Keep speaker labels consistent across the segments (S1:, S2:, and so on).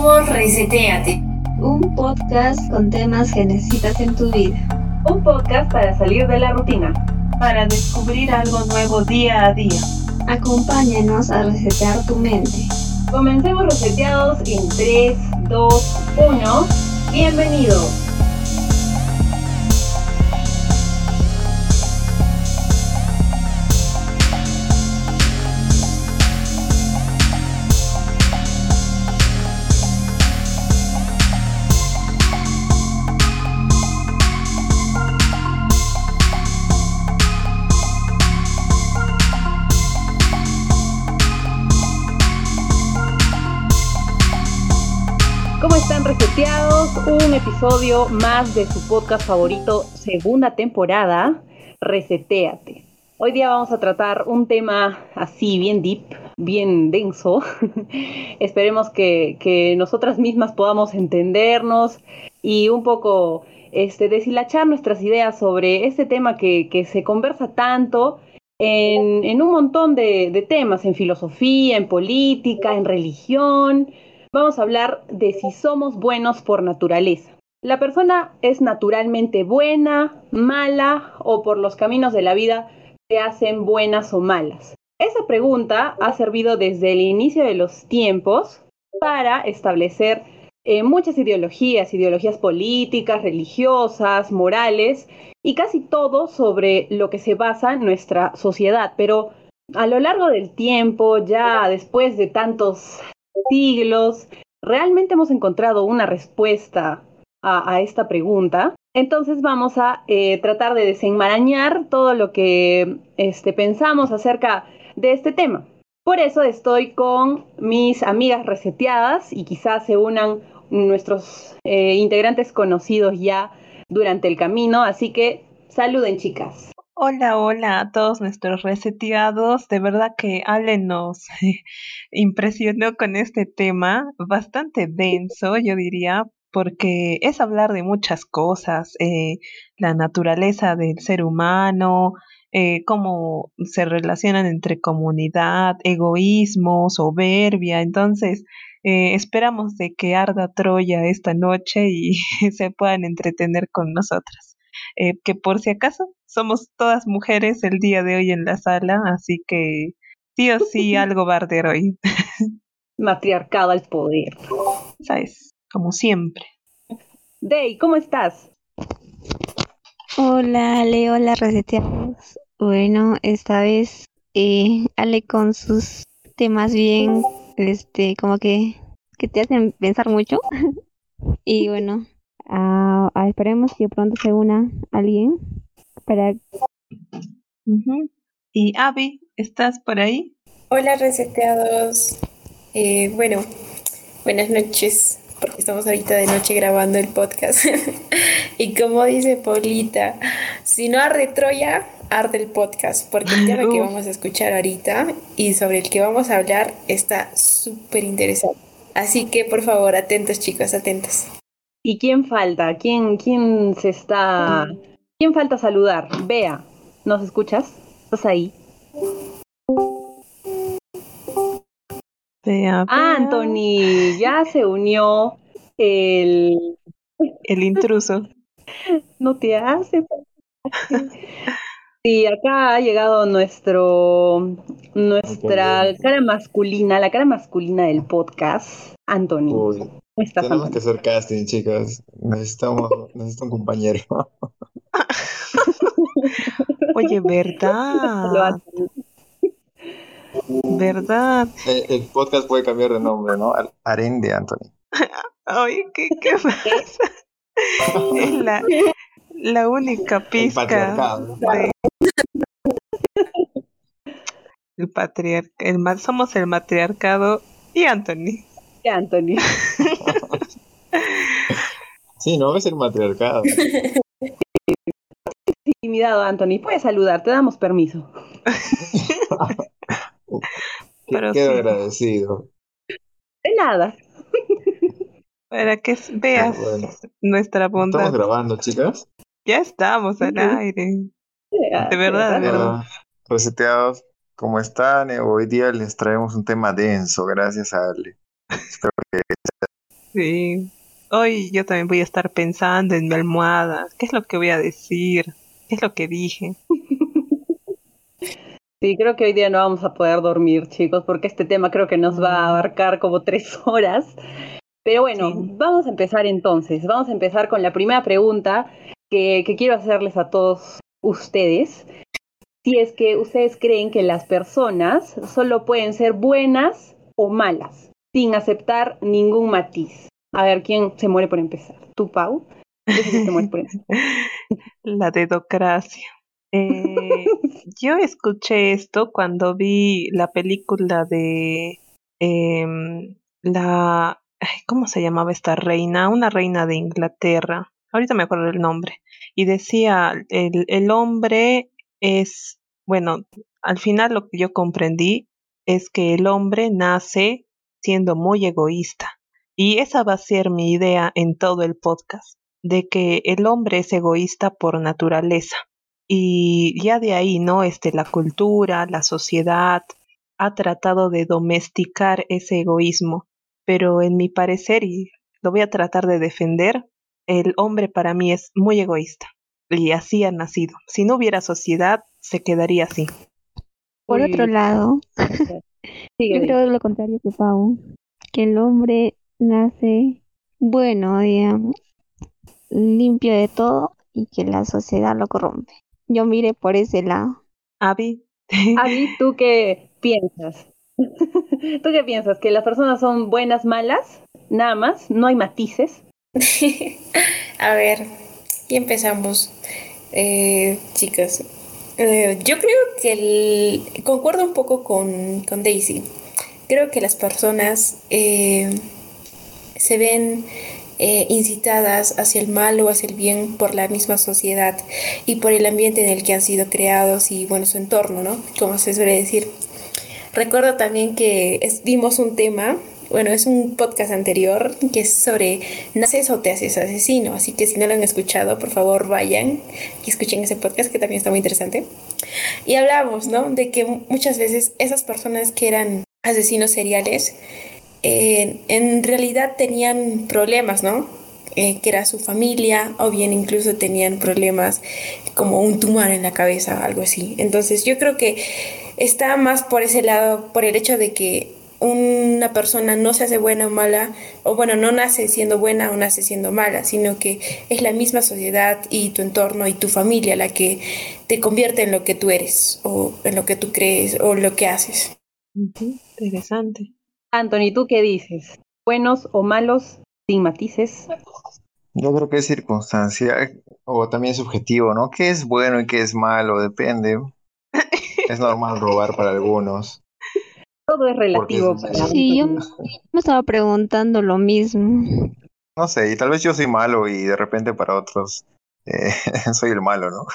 S1: Somos Reseteate,
S2: un podcast con temas que necesitas en tu vida.
S3: Un podcast para salir de la rutina, para descubrir algo nuevo día a día.
S2: Acompáñanos a resetear tu mente.
S3: Comencemos reseteados en 3, 2, 1. Bienvenidos. Un episodio más de su podcast favorito, segunda temporada, Reseteate. Hoy día vamos a tratar un tema así, bien deep, bien denso. Esperemos que, nosotras mismas podamos entendernos y un poco este, deshilachar nuestras ideas sobre este tema que, se conversa tanto en, un montón de temas, en filosofía, en política, en religión vamos a hablar de si somos buenos por naturaleza. La persona es naturalmente buena, mala o por los caminos de la vida se hacen buenas o malas. Esa pregunta ha servido desde el inicio de los tiempos para establecer eh, muchas ideologías, ideologías políticas, religiosas, morales y casi todo sobre lo que se basa nuestra sociedad. Pero a lo largo del tiempo, ya después de tantos siglos, realmente hemos encontrado una respuesta a, esta pregunta. Entonces vamos a eh, tratar de desenmarañar todo lo que este, pensamos acerca de este tema. Por eso estoy con mis amigas reseteadas y quizás se unan nuestros eh, integrantes conocidos ya durante el camino. Así que saluden chicas.
S4: Hola, hola a todos nuestros reseteados. De verdad que Ale nos impresionó con este tema, bastante denso, yo diría, porque es hablar de muchas cosas, eh, la naturaleza del ser humano, eh, cómo se relacionan entre comunidad, egoísmo, soberbia. Entonces, eh, esperamos de que arda Troya esta noche y se puedan entretener con nosotras. Eh, que por si acaso somos todas mujeres el día de hoy en la sala, así que sí o sí algo va a arder hoy.
S3: Matriarcado al poder.
S4: ¿Sabes? Como siempre.
S3: Day, ¿cómo estás?
S2: Hola, Ale, hola, reseteamos. Bueno, esta vez eh, Ale con sus temas bien, este, como que, que te hacen pensar mucho. y bueno, Ah, ah, esperemos que pronto se una alguien para...
S4: Y Abby, ¿estás por ahí?
S5: Hola reseteados. Eh, bueno, buenas noches, porque estamos ahorita de noche grabando el podcast. y como dice Paulita, si no arde Troya, arde el podcast, porque el tema que vamos a escuchar ahorita y sobre el que vamos a hablar está súper interesante. Así que por favor, atentos chicos, atentos.
S3: ¿Y quién falta? ¿Quién, quién se está... ¿Quién falta saludar? Vea, ¿nos escuchas? ¿Estás ahí?
S4: Vea,
S3: Anthony, ya se unió el...
S4: El intruso.
S3: no te hace. Sí, acá ha llegado nuestro nuestra cara masculina, la cara masculina del podcast, Anthony.
S6: Tenemos que hacer casting, chicas. Necesitamos, necesito un compañero.
S4: Oye, ¿verdad? ¿Verdad?
S6: El, podcast puede cambiar de nombre, ¿no? Aren de Anthony.
S4: Oye, ¿qué, qué pasa? es la, la única pizca. El patriarcado. El patriarcado. somos el matriarcado y Anthony.
S3: Anthony.
S6: Sí, no es el matriarcado.
S3: Intimidado, Anthony. Puedes saludar, te damos permiso.
S6: Pero Quedo agradecido.
S3: De nada.
S4: Para que veas nuestra bondad.
S6: ¿Estamos grabando, chicas?
S4: Ya estamos al aire. De verdad, de verdad.
S6: Reseteados, ¿cómo están? Hoy día les traemos un tema denso, gracias a Ale. Espero que
S4: Sí. Hoy yo también voy a estar pensando en mi almohada. ¿Qué es lo que voy a decir? ¿Qué es lo que dije?
S3: Sí, creo que hoy día no vamos a poder dormir, chicos, porque este tema creo que nos va a abarcar como tres horas. Pero bueno, vamos a empezar entonces. Vamos a empezar con la primera pregunta que, que quiero hacerles a todos ustedes. Si es que ustedes creen que las personas solo pueden ser buenas o malas, sin aceptar ningún matiz. A ver, ¿quién se muere por empezar? ¿Tú, Pau? Se muere por empezar?
S4: La dedocracia. Eh, yo escuché esto cuando vi la película de em, la ¿cómo se llamaba esta reina? Una reina de Inglaterra. Ahorita me acuerdo el nombre. Y decía, el, el hombre es, bueno, al final lo que yo comprendí es que el hombre nace siendo muy egoísta. Y esa va a ser mi idea en todo el podcast, de que el hombre es egoísta por naturaleza y ya de ahí, ¿no? Este, la cultura, la sociedad ha tratado de domesticar ese egoísmo, pero en mi parecer, y lo voy a tratar de defender, el hombre para mí es muy egoísta y así ha nacido. Si no hubiera sociedad, se quedaría así.
S2: Por otro lado, yo creo lo contrario que Pau, que el hombre nace bueno, digamos, limpio de todo y que la sociedad lo corrompe yo mire por ese lado.
S4: Avi.
S3: Avi, ¿tú qué piensas? ¿Tú qué piensas? ¿Que las personas son buenas, malas? Nada más, no hay matices.
S5: A ver, y empezamos, eh, chicas. Eh, yo creo que el, concuerdo un poco con, con Daisy. Creo que las personas eh, se ven eh, incitadas hacia el mal o hacia el bien por la misma sociedad y por el ambiente en el que han sido creados y bueno, su entorno, ¿no? Como se suele decir. Recuerdo también que vimos un tema, bueno, es un podcast anterior que es sobre naces o te haces asesino, así que si no lo han escuchado, por favor vayan y escuchen ese podcast que también está muy interesante. Y hablamos, ¿no? De que muchas veces esas personas que eran asesinos seriales en realidad tenían problemas, ¿no? Eh, que era su familia o bien incluso tenían problemas como un tumor en la cabeza, algo así. Entonces yo creo que está más por ese lado, por el hecho de que una persona no se hace buena o mala, o bueno, no nace siendo buena o nace siendo mala, sino que es la misma sociedad y tu entorno y tu familia la que te convierte en lo que tú eres, o en lo que tú crees, o lo que haces.
S4: Interesante.
S3: Anthony, ¿tú qué dices? ¿Buenos o malos sin matices?
S6: Yo creo que es circunstancia o también subjetivo, ¿no? ¿Qué es bueno y qué es malo? Depende. es normal robar para algunos.
S3: Todo es relativo.
S2: sí, yo me estaba preguntando lo mismo.
S6: No sé, y tal vez yo soy malo y de repente para otros eh, soy el malo, ¿no?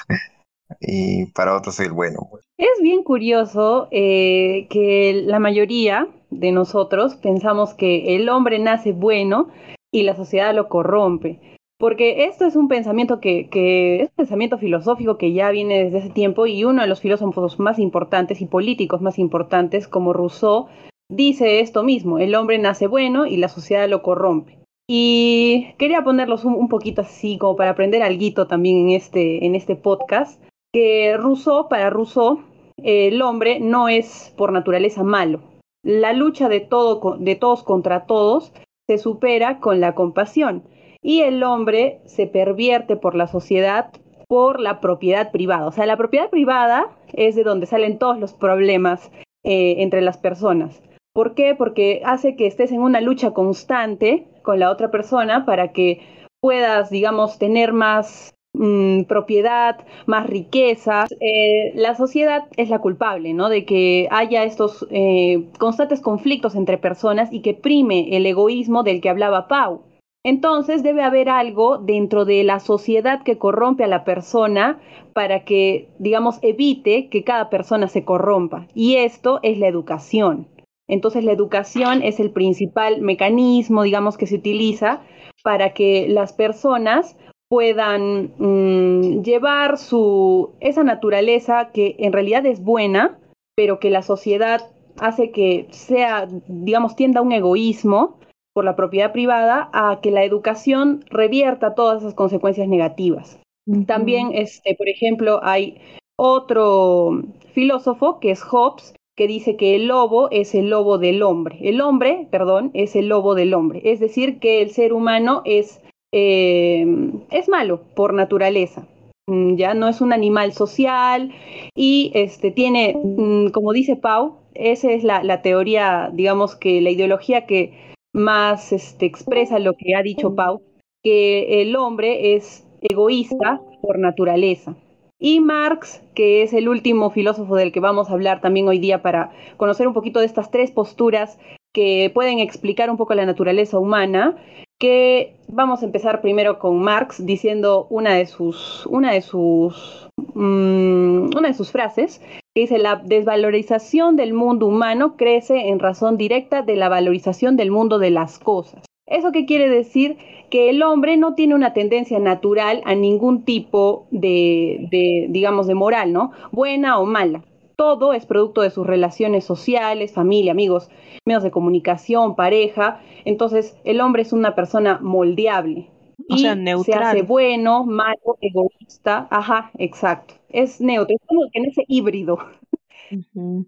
S6: y para otros soy el bueno.
S3: Es bien curioso eh, que la mayoría de nosotros pensamos que el hombre nace bueno y la sociedad lo corrompe. Porque esto es un pensamiento que, que, es un pensamiento filosófico que ya viene desde hace tiempo y uno de los filósofos más importantes y políticos más importantes, como Rousseau, dice esto mismo, el hombre nace bueno y la sociedad lo corrompe. Y quería ponerlos un, poquito así como para aprender algo también en este, en este podcast, que Rousseau, para Rousseau, el hombre no es por naturaleza malo. La lucha de, todo, de todos contra todos se supera con la compasión y el hombre se pervierte por la sociedad por la propiedad privada. O sea, la propiedad privada es de donde salen todos los problemas eh, entre las personas. ¿Por qué? Porque hace que estés en una lucha constante con la otra persona para que puedas, digamos, tener más Mm, propiedad, más riqueza. Eh, la sociedad es la culpable, ¿no? De que haya estos eh, constantes conflictos entre personas y que prime el egoísmo del que hablaba Pau. Entonces debe haber algo dentro de la sociedad que corrompe a la persona para que, digamos, evite que cada persona se corrompa. Y esto es la educación. Entonces la educación es el principal mecanismo, digamos, que se utiliza para que las personas puedan mm, llevar su, esa naturaleza que en realidad es buena, pero que la sociedad hace que sea, digamos, tienda a un egoísmo, por la propiedad privada a que la educación revierta todas esas consecuencias negativas. También, este, por ejemplo, hay otro filósofo que es Hobbes, que dice que el lobo es el lobo del hombre. El hombre, perdón, es el lobo del hombre. Es decir, que el ser humano es, eh, es malo por naturaleza. Mm, ya no es un animal social y este, tiene, mm, como dice Pau, esa es la, la teoría, digamos que la ideología que más este, expresa lo que ha dicho Pau, que el hombre es egoísta por naturaleza. Y Marx, que es el último filósofo del que vamos a hablar también hoy día para conocer un poquito de estas tres posturas que pueden explicar un poco la naturaleza humana, que vamos a empezar primero con Marx diciendo una de sus, una de sus, mm, una de sus frases, que dice, la desvalorización del mundo humano crece en razón directa de la valorización del mundo de las cosas. ¿Eso qué quiere decir? Que el hombre no tiene una tendencia natural a ningún tipo de, de, digamos, de moral, ¿no? Buena o mala. Todo es producto de sus relaciones sociales, familia, amigos, medios de comunicación, pareja. Entonces, el hombre es una persona moldeable.
S4: O
S3: y
S4: sea, neutral.
S3: Se hace bueno, malo, egoísta. Ajá, exacto. Es neutro, es como que nace híbrido.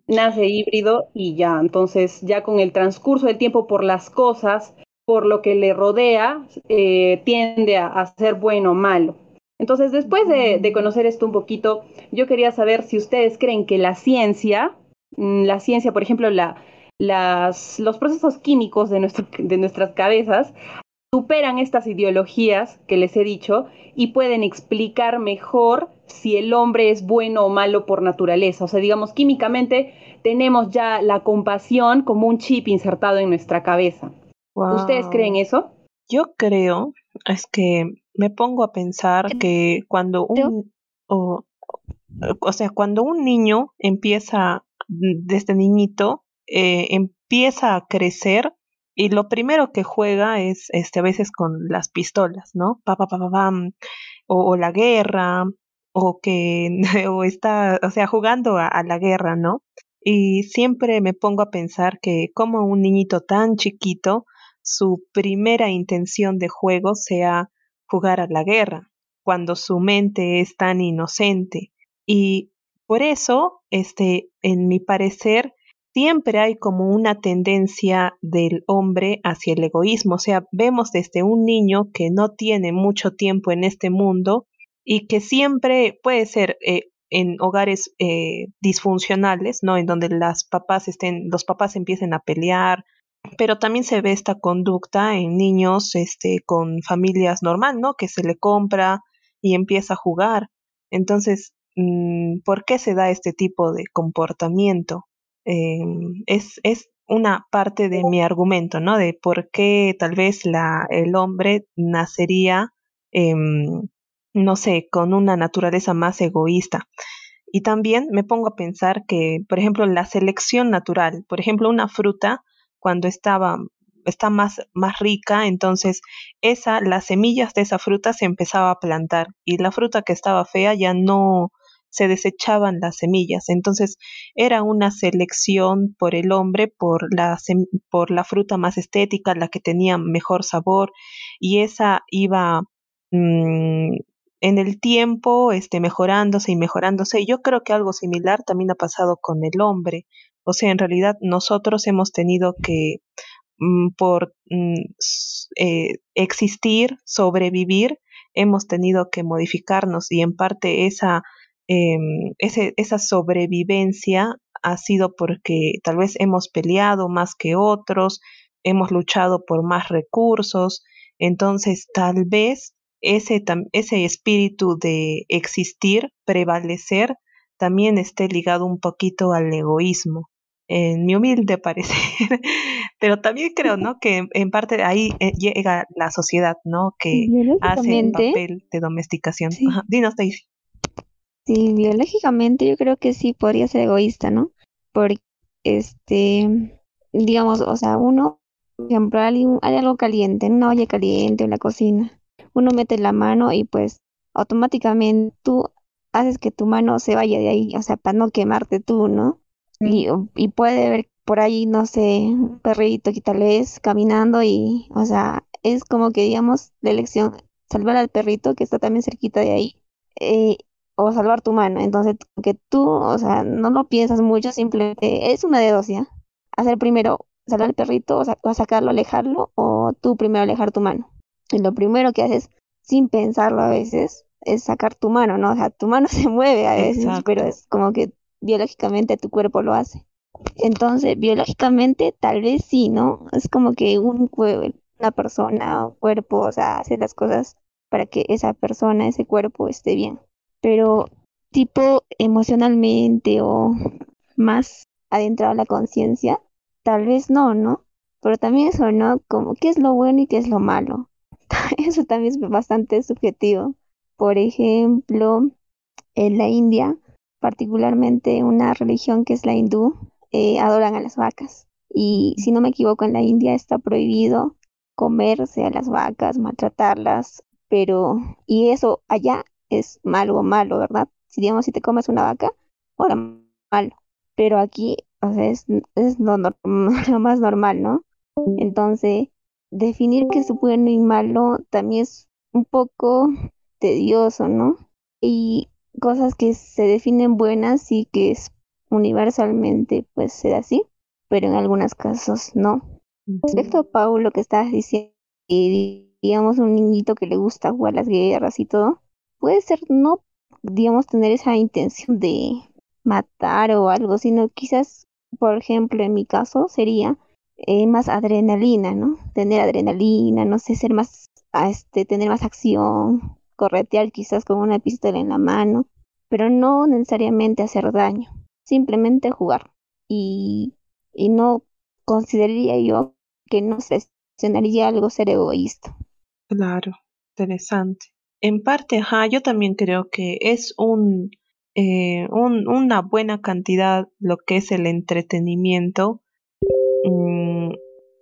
S3: Nace híbrido y ya. Entonces, ya con el transcurso del tiempo por las cosas, por lo que le rodea, eh, tiende a, a ser bueno o malo. Entonces, después de, de, conocer esto un poquito, yo quería saber si ustedes creen que la ciencia, mm, la ciencia, por ejemplo, la, las, los procesos químicos de, nuestro, de nuestras cabezas, superan estas ideologías que les he dicho y pueden explicar mejor si el hombre es bueno o malo por naturaleza. O sea, digamos, químicamente tenemos ya la compasión como un chip insertado en nuestra cabeza. Wow. ¿Ustedes creen eso?
S4: Yo creo, es que me pongo a pensar que cuando un, o, o sea, cuando un niño empieza desde niñito, eh, empieza a crecer y lo primero que juega es este a veces con las pistolas, ¿no? Pa, pa, pa, pa, pam, o, o, la guerra, o que o está, o sea, jugando a, a, la guerra, ¿no? Y siempre me pongo a pensar que como un niñito tan chiquito, su primera intención de juego sea jugar a la guerra, cuando su mente es tan inocente. Y por eso, este, en mi parecer, siempre hay como una tendencia del hombre hacia el egoísmo. O sea, vemos desde un niño que no tiene mucho tiempo en este mundo y que siempre puede ser eh, en hogares eh, disfuncionales, ¿no? En donde las papás estén, los papás empiecen a pelear, pero también se ve esta conducta en niños este, con familias normal, ¿no? Que se le compra y empieza a jugar. Entonces, ¿por qué se da este tipo de comportamiento? Eh, es, es una parte de mi argumento, ¿no? De por qué tal vez la, el hombre nacería, eh, no sé, con una naturaleza más egoísta. Y también me pongo a pensar que, por ejemplo, la selección natural, por ejemplo, una fruta, cuando estaba está más, más rica, entonces esa, las semillas de esa fruta se empezaba a plantar y la fruta que estaba fea ya no, se desechaban las semillas. Entonces era una selección por el hombre, por la, por la fruta más estética, la que tenía mejor sabor, y esa iba mmm, en el tiempo este, mejorándose y mejorándose. Yo creo que algo similar también ha pasado con el hombre. O sea, en realidad nosotros hemos tenido que, mmm, por mmm, eh, existir, sobrevivir, hemos tenido que modificarnos y en parte esa eh, ese, esa sobrevivencia ha sido porque tal vez hemos peleado más que otros, hemos luchado por más recursos, entonces tal vez ese, ese espíritu de existir, prevalecer, también esté ligado un poquito al egoísmo, en mi humilde parecer. Pero también creo, ¿no? Que en parte ahí eh, llega la sociedad, ¿no? Que hace un papel de domesticación.
S2: Sí.
S4: Ajá. Dinos, Daisy.
S2: Sí, biológicamente yo creo que sí podría ser egoísta, ¿no? Porque, este, digamos, o sea, uno, por ejemplo, hay, hay algo caliente, en una olla caliente en la cocina, uno mete la mano y pues automáticamente tú haces que tu mano se vaya de ahí, o sea, para no quemarte tú, ¿no? Y, y puede haber, por ahí, no sé, un perrito que tal vez caminando y, o sea, es como que digamos la elección, salvar al perrito que está también cerquita de ahí, eh, o salvar tu mano. Entonces, que tú, o sea, no lo piensas mucho, simplemente es una de dos, ¿ya? Hacer primero, salvar al perrito, o, sa- o sacarlo, alejarlo, o tú primero alejar tu mano. Y lo primero que haces, sin pensarlo a veces, es sacar tu mano, ¿no? O sea, tu mano se mueve a veces,
S4: Exacto.
S2: pero es como que biológicamente tu cuerpo lo hace. Entonces, biológicamente, tal vez sí, ¿no? Es como que un, una persona, un cuerpo, o sea, hace las cosas para que esa persona, ese cuerpo esté bien. Pero tipo emocionalmente o más adentrado a la conciencia, tal vez no, ¿no? Pero también eso, ¿no? Como qué es lo bueno y qué es lo malo. Eso también es bastante subjetivo. Por ejemplo, en la India, particularmente una religión que es la hindú, eh, adoran a las vacas. Y si no me equivoco, en la India está prohibido comerse a las vacas, maltratarlas, pero, y eso allá es malo, malo, ¿verdad? Si digamos, si te comes una vaca, ahora malo. Pero aquí, o sea, es, es lo, lo más normal, ¿no? Entonces, definir qué es bueno y malo también es un poco tedioso, ¿no? Y cosas que se definen buenas y que es universalmente pues ser así, pero en algunos casos no. Respecto a Pau, lo que estabas diciendo, digamos un niñito que le gusta jugar las guerras y todo, puede ser no, digamos, tener esa intención de matar o algo, sino quizás, por ejemplo, en mi caso sería eh, más adrenalina, ¿no? Tener adrenalina, no sé, ser más, a este, tener más acción, corretear quizás con una pistola en la mano, pero no necesariamente hacer daño, simplemente jugar. Y, y no consideraría yo que no seleccionaría algo ser egoísta.
S4: Claro, interesante. En parte, ajá, yo también creo que es un, eh, un, una buena cantidad lo que es el entretenimiento, mm,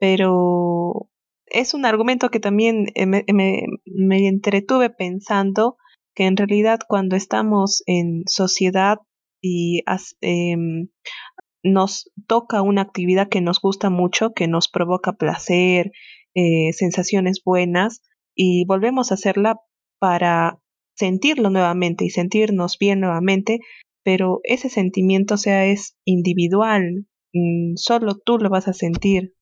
S4: pero es un argumento que también eh, me, entretuve pensando que en realidad cuando estamos en sociedad y em, nos toca una actividad que nos gusta mucho, que nos provoca placer, eh, sensaciones buenas, y volvemos a hacerla para sentirlo nuevamente y sentirnos bien nuevamente, pero ese sentimiento, sea, es individual, mm, solo tú lo vas a sentir.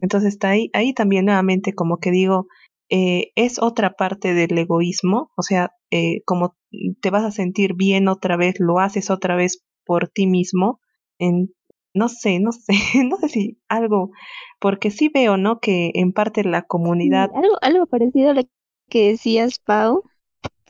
S4: Entonces está ahí, ahí también nuevamente como que digo, eh, es otra parte del egoísmo, o sea, eh, como te vas a sentir bien otra vez, lo haces otra vez por ti mismo, en, no sé, no sé, no sé si algo, porque sí veo, ¿no? Que en parte la
S2: Sí,
S4: comunidad,
S2: algo, algo parecido a lo que decías, Pau.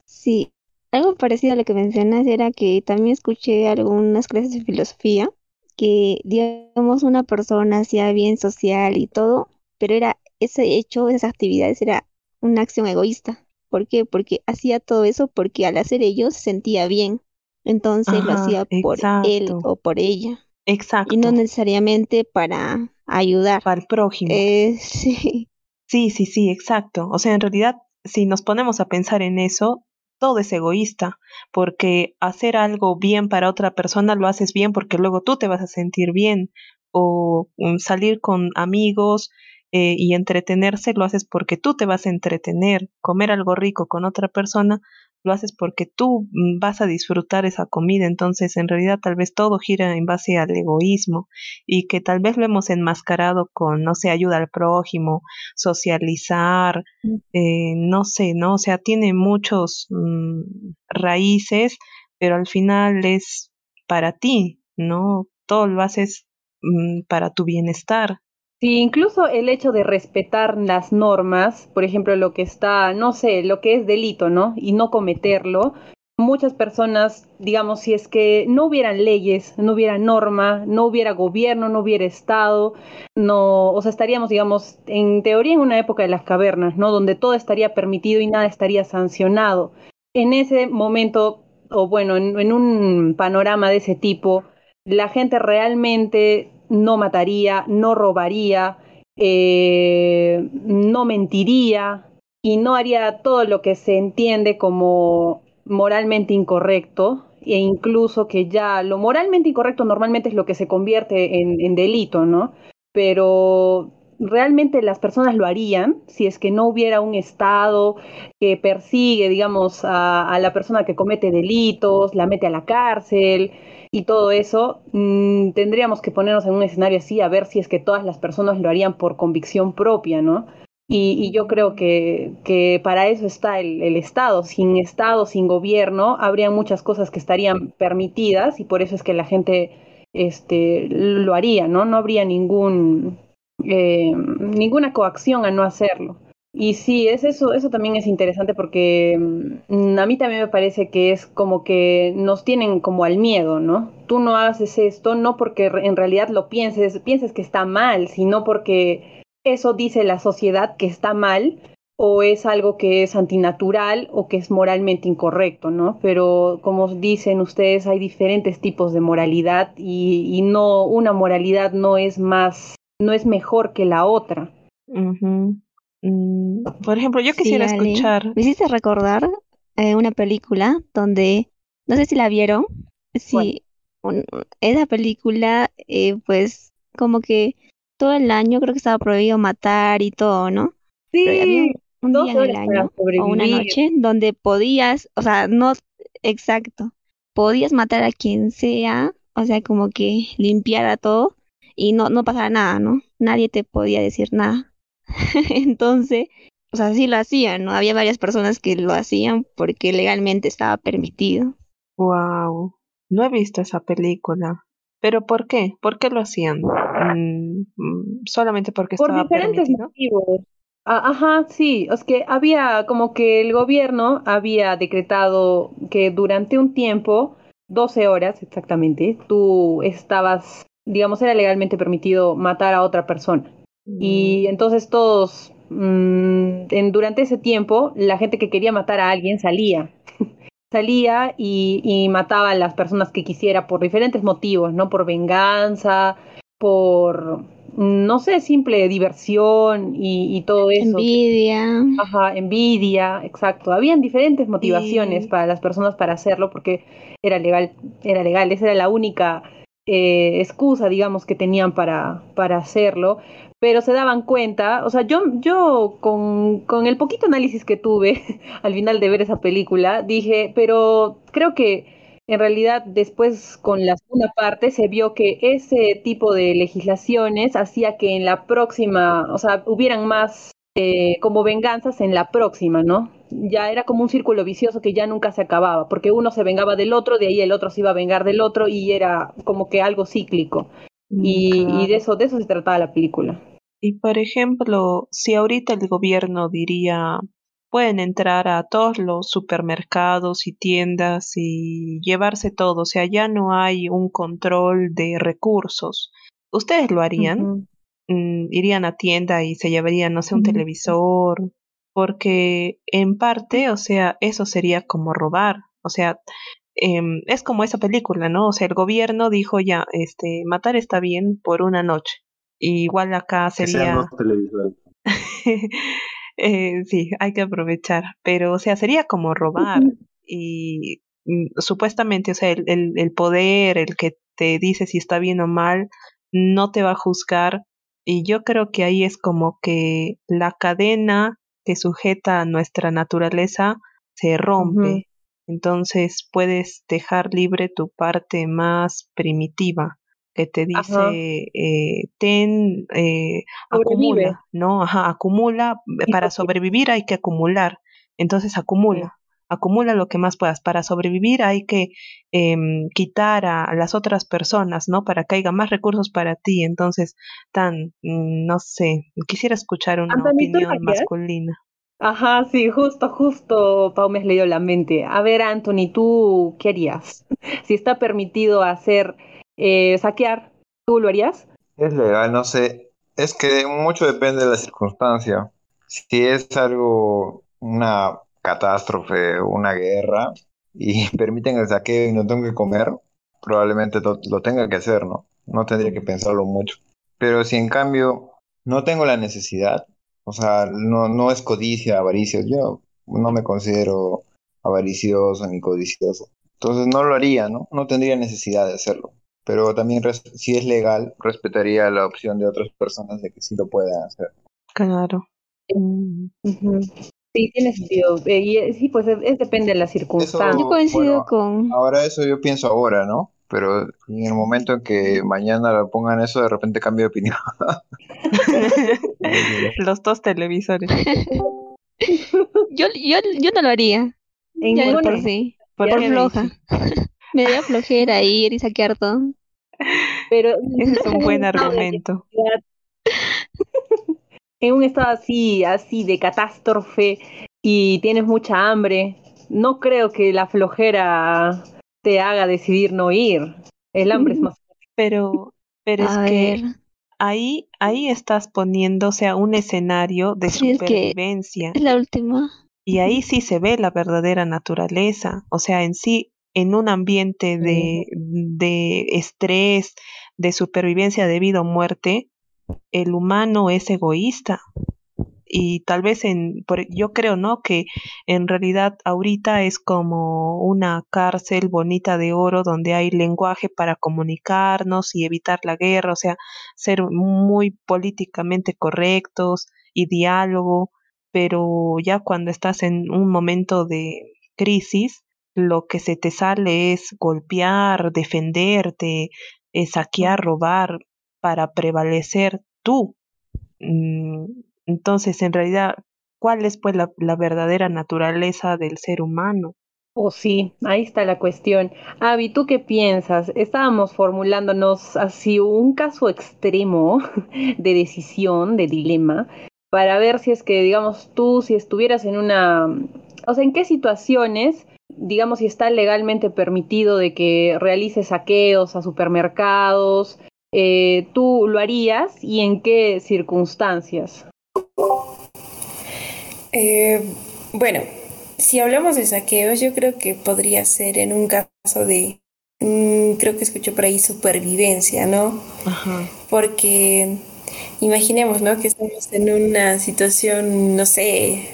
S2: Sí, algo parecido a lo que mencionas era que también escuché algunas clases de filosofía que, digamos, una persona hacía bien social y todo, pero era ese hecho, esas actividades, era una acción egoísta. ¿Por qué? Porque hacía todo eso porque al hacer ello se sentía bien. Entonces lo hacía por él
S4: exacto,
S2: o por ella y no
S4: exacto,
S2: necesariamente para ayudar.
S4: para el prójimo.
S2: Eh, sí,
S4: Sí, sí, sí, exacto. O sea, en realidad, si nos ponemos a pensar en eso, todo es egoísta, porque hacer algo bien para otra persona lo haces bien porque luego tú te vas a sentir bien, o mm, salir con amigos eh, y entretenerse lo haces porque tú te vas a entretener, comer algo rico con otra persona lo haces porque tú mm, vas a disfrutar esa comida, entonces en realidad tal vez todo gira en base al egoísmo y que tal vez lo hemos enmascarado con, no sé, ayuda al prójimo, socializar, eh, no sé, ¿no? O sea, tiene muchos mm, raíces, pero al final es para ti, ¿no? Todo lo haces mm, para tu bienestar.
S3: Sí, incluso el hecho de respetar las normas, por ejemplo, lo que está, no sé, lo que es delito, ¿no? Y no cometerlo. Muchas personas, digamos, si es que no hubieran leyes, no hubiera norma, no hubiera gobierno, no hubiera Estado, no, o sea, estaríamos, digamos, en teoría en una época de las cavernas, ¿no? Donde todo estaría permitido y nada estaría sancionado. En ese momento, o bueno, en, en un panorama de ese tipo, la gente realmente no mataría, no robaría, eh, no mentiría y no haría todo lo que se entiende como moralmente incorrecto e incluso que ya lo moralmente incorrecto normalmente es lo que se convierte en, delito, ¿no? Pero realmente las personas lo harían si es que no hubiera un Estado que persigue, digamos, a la persona que comete delitos, la mete a la cárcel y todo eso, mmm, tendríamos que ponernos en un escenario así a ver si es que todas las personas lo harían por convicción propia, ¿no? Y, y yo creo que, que, para eso está el, el, Estado. Sin Estado, sin gobierno, habría muchas cosas que estarían permitidas y por eso es que la gente este, lo haría, ¿no? No habría ningún, eh, ninguna coacción a no hacerlo. Y sí, es eso, eso también es interesante porque mm, a mí también me parece que es como que nos tienen como al miedo, ¿no? Tú no haces esto no porque en realidad lo pienses, pienses que está mal, sino porque eso dice la sociedad que está mal o es algo que es antinatural o que es moralmente incorrecto, ¿no? Pero como dicen ustedes, hay diferentes tipos de moralidad y, y no, una moralidad no es más no es mejor que la otra.
S4: Mm, por ejemplo, yo quisiera
S2: sí,
S4: escuchar.
S2: Me hiciste recordar eh, una película donde, no sé si la vieron, sí, un, esa película, eh, pues como que todo el año creo que estaba prohibido matar y todo, ¿no?
S3: Sí,
S2: Pero había un, un día en el año o una noche donde podías, o sea, no, exacto, podías matar a quien sea, o sea, como que limpiara todo y no, no pasaba nada, ¿no? Nadie te podía decir nada. Entonces, o sea, sí lo hacían, ¿no? Había varias personas que lo hacían porque legalmente estaba permitido.
S4: Wow, no he visto esa película. ¿Pero por qué? ¿Por qué lo hacían? Mm, solamente porque
S3: Por
S4: estaba
S3: diferentes
S4: permitido.
S3: motivos. Ah, ajá, sí, es que había como que el gobierno había decretado que durante un tiempo, 12 horas exactamente, tú estabas digamos, era legalmente permitido matar a otra persona. Mm. Y entonces todos, mmm, en, durante ese tiempo, la gente que quería matar a alguien salía. salía y, y, mataba a las personas que quisiera por diferentes motivos, ¿no? Por venganza, por, no sé, simple diversión y, y todo eso.
S2: Envidia.
S3: Ajá, envidia, exacto. Habían diferentes motivaciones para las personas para hacerlo porque era legal, era legal, esa era la única eh, excusa, digamos, que tenían para, para hacerlo, pero se daban cuenta, o sea, yo, yo con, con el poquito análisis que tuve al final de ver esa película, dije, pero creo que en realidad después con la segunda parte se vio que ese tipo de legislaciones hacía que en la próxima, o sea, hubieran más eh, como venganzas en la próxima, ¿no? Ya era como un círculo vicioso que ya nunca se acababa, porque uno se vengaba del otro, de ahí el otro se iba a vengar del otro y era como que algo cíclico.
S4: Mm,
S3: Y, y de eso, de eso se trataba la película.
S4: Y por ejemplo, si ahorita el gobierno diría, pueden entrar a todos los supermercados y tiendas y llevarse todo, o sea, ya no hay un control de recursos, ¿ustedes lo harían? Mm, irían a tienda y se llevarían, no sé, un televisor, porque en parte, o sea, eso sería como robar, o sea, em, es como esa película, ¿no? O sea, el gobierno dijo ya, este, matar está bien por una noche. Y igual acá
S6: Que
S4: sería,
S6: televisores.
S4: eh, sí, hay que aprovechar, pero o sea, sería como robar y mm, supuestamente, o sea, el, el, el poder, el que te dice si está bien o mal, no te va a juzgar y yo creo que ahí es como que la cadena que sujeta a nuestra naturaleza se rompe. Entonces puedes dejar libre tu parte más primitiva que te
S3: Ajá.
S4: dice, eh, ten, eh, acumula, ¿no? Ajá, acumula, eh, para sobrevivir hay que acumular. Entonces acumula, acumula lo que más puedas. Para sobrevivir hay que em, quitar a, a las otras personas, ¿no? Para que haya más recursos para ti. Entonces, tan, mm, no sé, quisiera escuchar una
S3: Anthony, ¿tú lo
S4: opinión masculina.
S3: Ajá, sí, justo, justo, Pau, me has leído la mente. A ver, Anthony, ¿tú qué harías? Si está permitido hacer, eh, saquear, ¿tú lo harías?
S6: Es legal, no sé. Es que mucho depende de la circunstancia. Si es algo, una catástrofe, una guerra, y permiten el saqueo y no tengo que comer, probablemente lo, tenga que hacer, ¿no? No tendría que pensarlo mucho. Pero si en cambio no tengo la necesidad, o sea, no, no es codicia, avaricia, yo no me considero avaricioso ni codicioso. Entonces no lo haría, ¿no? No tendría necesidad de hacerlo. Pero también res- si es legal, respetaría la opción de otras personas de que sí lo puedan hacer.
S4: Claro. Mm.
S3: Sí, tiene sentido. Eh, y, eh, sí, pues es, es depende de la circunstancia.
S2: Yo coincido
S6: bueno,
S2: con...
S6: Ahora eso yo pienso ahora, ¿no? Pero en el momento en que mañana lo pongan eso, de repente cambio de opinión.
S4: Los dos televisores.
S2: Yo, yo, yo no lo haría.
S3: En
S2: por sí.
S4: ¿Por
S2: Por floja. Me daría flojera ir y saquear todo.
S3: Pero
S4: Ese es un buen
S3: No,
S4: argumento.
S3: en un estado así, así de catástrofe y tienes mucha hambre, no creo que la flojera te haga decidir no ir. El hambre es más.
S4: Pero, pero es
S2: A
S4: que ahí, ahí estás poniendo, o sea, un escenario de
S2: Sí, es que-
S4: supervivencia.
S2: es la última.
S4: Y ahí sí se ve la verdadera naturaleza. O sea, en sí, en un ambiente de, de estrés, de supervivencia debido a muerte, el humano es egoísta. Y tal vez en, por- yo creo, ¿no? Que en realidad ahorita es como una cárcel bonita de oro donde hay lenguaje para comunicarnos y evitar la guerra, o sea, ser muy políticamente correctos y diálogo, pero ya cuando estás en un momento de crisis, lo que se te sale es golpear, defenderte, eh, saquear, robar para prevalecer tú. Mm, Entonces, en realidad, ¿cuál es pues la, la verdadera naturaleza del ser humano?
S3: Oh, sí, ahí está la cuestión. Avi, ¿tú qué piensas? Estábamos formulándonos así un caso extremo de decisión, de dilema, para ver si es que, digamos, tú, si estuvieras en una, o sea, en qué situaciones, digamos, si está legalmente permitido de que realices saqueos a supermercados, eh, tú lo harías y en qué circunstancias.
S5: Eh, bueno, si hablamos de saqueos, yo creo que podría ser en un caso de, mm, creo que escuché por ahí supervivencia, ¿no?
S4: Ajá.
S5: Porque imaginemos, ¿no? Que estamos en una situación, no sé,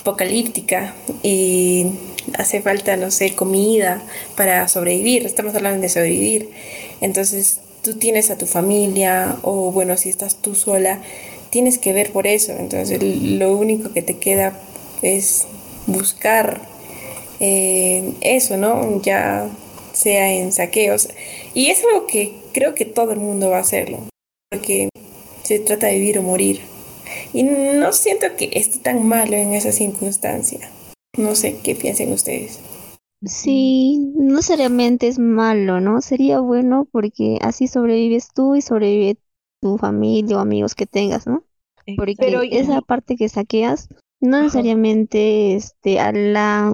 S5: apocalíptica y hace falta, no sé, comida para sobrevivir. Estamos hablando de sobrevivir. Entonces, tú tienes a tu familia o, bueno, si estás tú sola, tienes que ver por eso. Entonces, lo único que te queda es buscar eh, eso, ¿no? Ya sea en saqueos. Y es algo que creo que todo el mundo va a hacerlo, porque se trata de vivir o morir. Y no siento que esté tan malo en esa circunstancia. No sé qué piensen ustedes.
S2: Sí, no necesariamente es malo, ¿no? Sería bueno porque así sobrevives tú y sobrevive tu familia o amigos que tengas, ¿no? Porque
S3: Pero-
S2: esa parte que saqueas, no
S3: Ajá.
S2: necesariamente este, a la,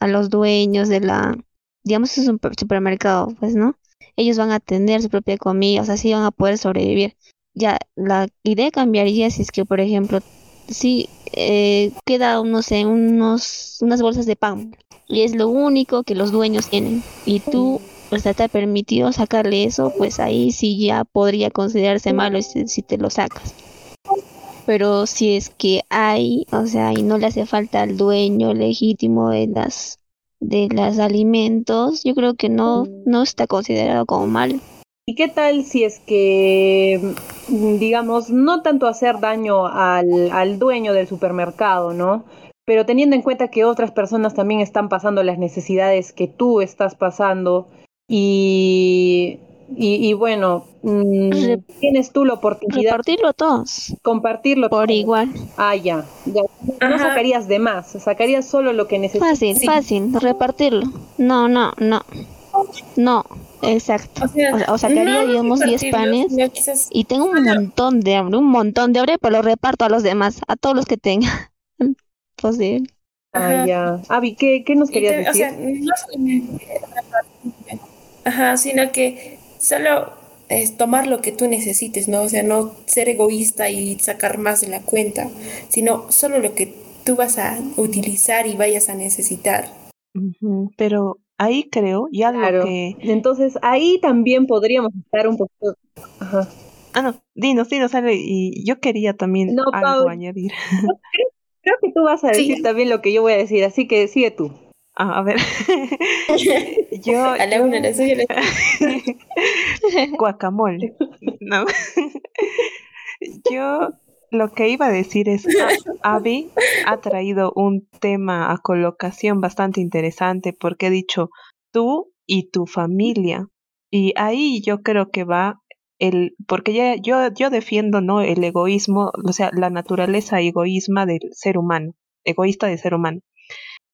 S2: a los dueños de la, digamos, es un super- supermercado, pues, ¿no? Ellos van a tener su propia comida, o sea, sí van a poder sobrevivir. Ya, la idea cambiaría si es que, por ejemplo, si eh, queda, no sé, unos, unas bolsas de pan y es lo único que los dueños tienen y tú, pues, te ha permitido sacarle eso, pues ahí sí ya podría considerarse malo si, si te lo sacas. Pero si es que hay, o sea, y no le hace falta al dueño legítimo de las de los alimentos, yo creo que no, no está considerado como mal.
S3: ¿Y qué tal si es que, mm, digamos, no tanto hacer daño al, al dueño del supermercado, ¿no? Pero teniendo en cuenta que otras personas también están pasando las necesidades que tú estás pasando y, y, y bueno, mm, tienes tú la oportunidad
S2: Repartirlo a todos
S3: compartirlo.
S2: por
S3: todo.
S2: igual.
S3: Ah, ya. ya. No
S5: Ajá.
S3: sacarías de más, sacarías solo lo que necesitas.
S2: Fácil,
S5: Sí.
S2: fácil, repartirlo. No, no, no. No, exacto.
S5: O sea,
S2: O sea, o sacaría,
S5: no
S2: digamos, 10
S5: repartirlos,
S2: panes
S5: quizás
S2: y tengo un montón de hambre, un montón de hambre, pero lo reparto a los demás, a todos los que tenga. Posible.
S3: Ah,
S5: Ajá.
S3: ya. Avi, ¿qué, qué nos querías
S5: te-
S3: decir?
S5: O sea, no solamente ajá, sino que solo es tomar lo que tú necesites, ¿no? O sea, no ser egoísta y sacar más de la cuenta, sino solo lo que tú vas a utilizar y vayas a necesitar.
S4: Pero ahí creo, y algo
S3: Claro.
S4: que...
S3: Entonces ahí también podríamos estar un poquito. Ajá.
S4: Ah, no, dinos, dinos, Ale, y yo quería también
S3: No,
S4: algo
S3: Pau.
S4: añadir.
S3: Creo que tú vas a
S5: Sí.
S3: decir también lo que yo voy a decir, así que sigue tú.
S4: a ver. yo.
S5: A la una, la suya,
S4: Guacamole. No. Yo lo que iba a decir es, Abby ha traído un tema a colocación bastante interesante porque he dicho tú y tu familia. Y ahí yo creo que va el, porque ya, yo, yo defiendo, ¿no? El egoísmo, o sea, la naturaleza egoísma del ser humano, egoísta del ser humano.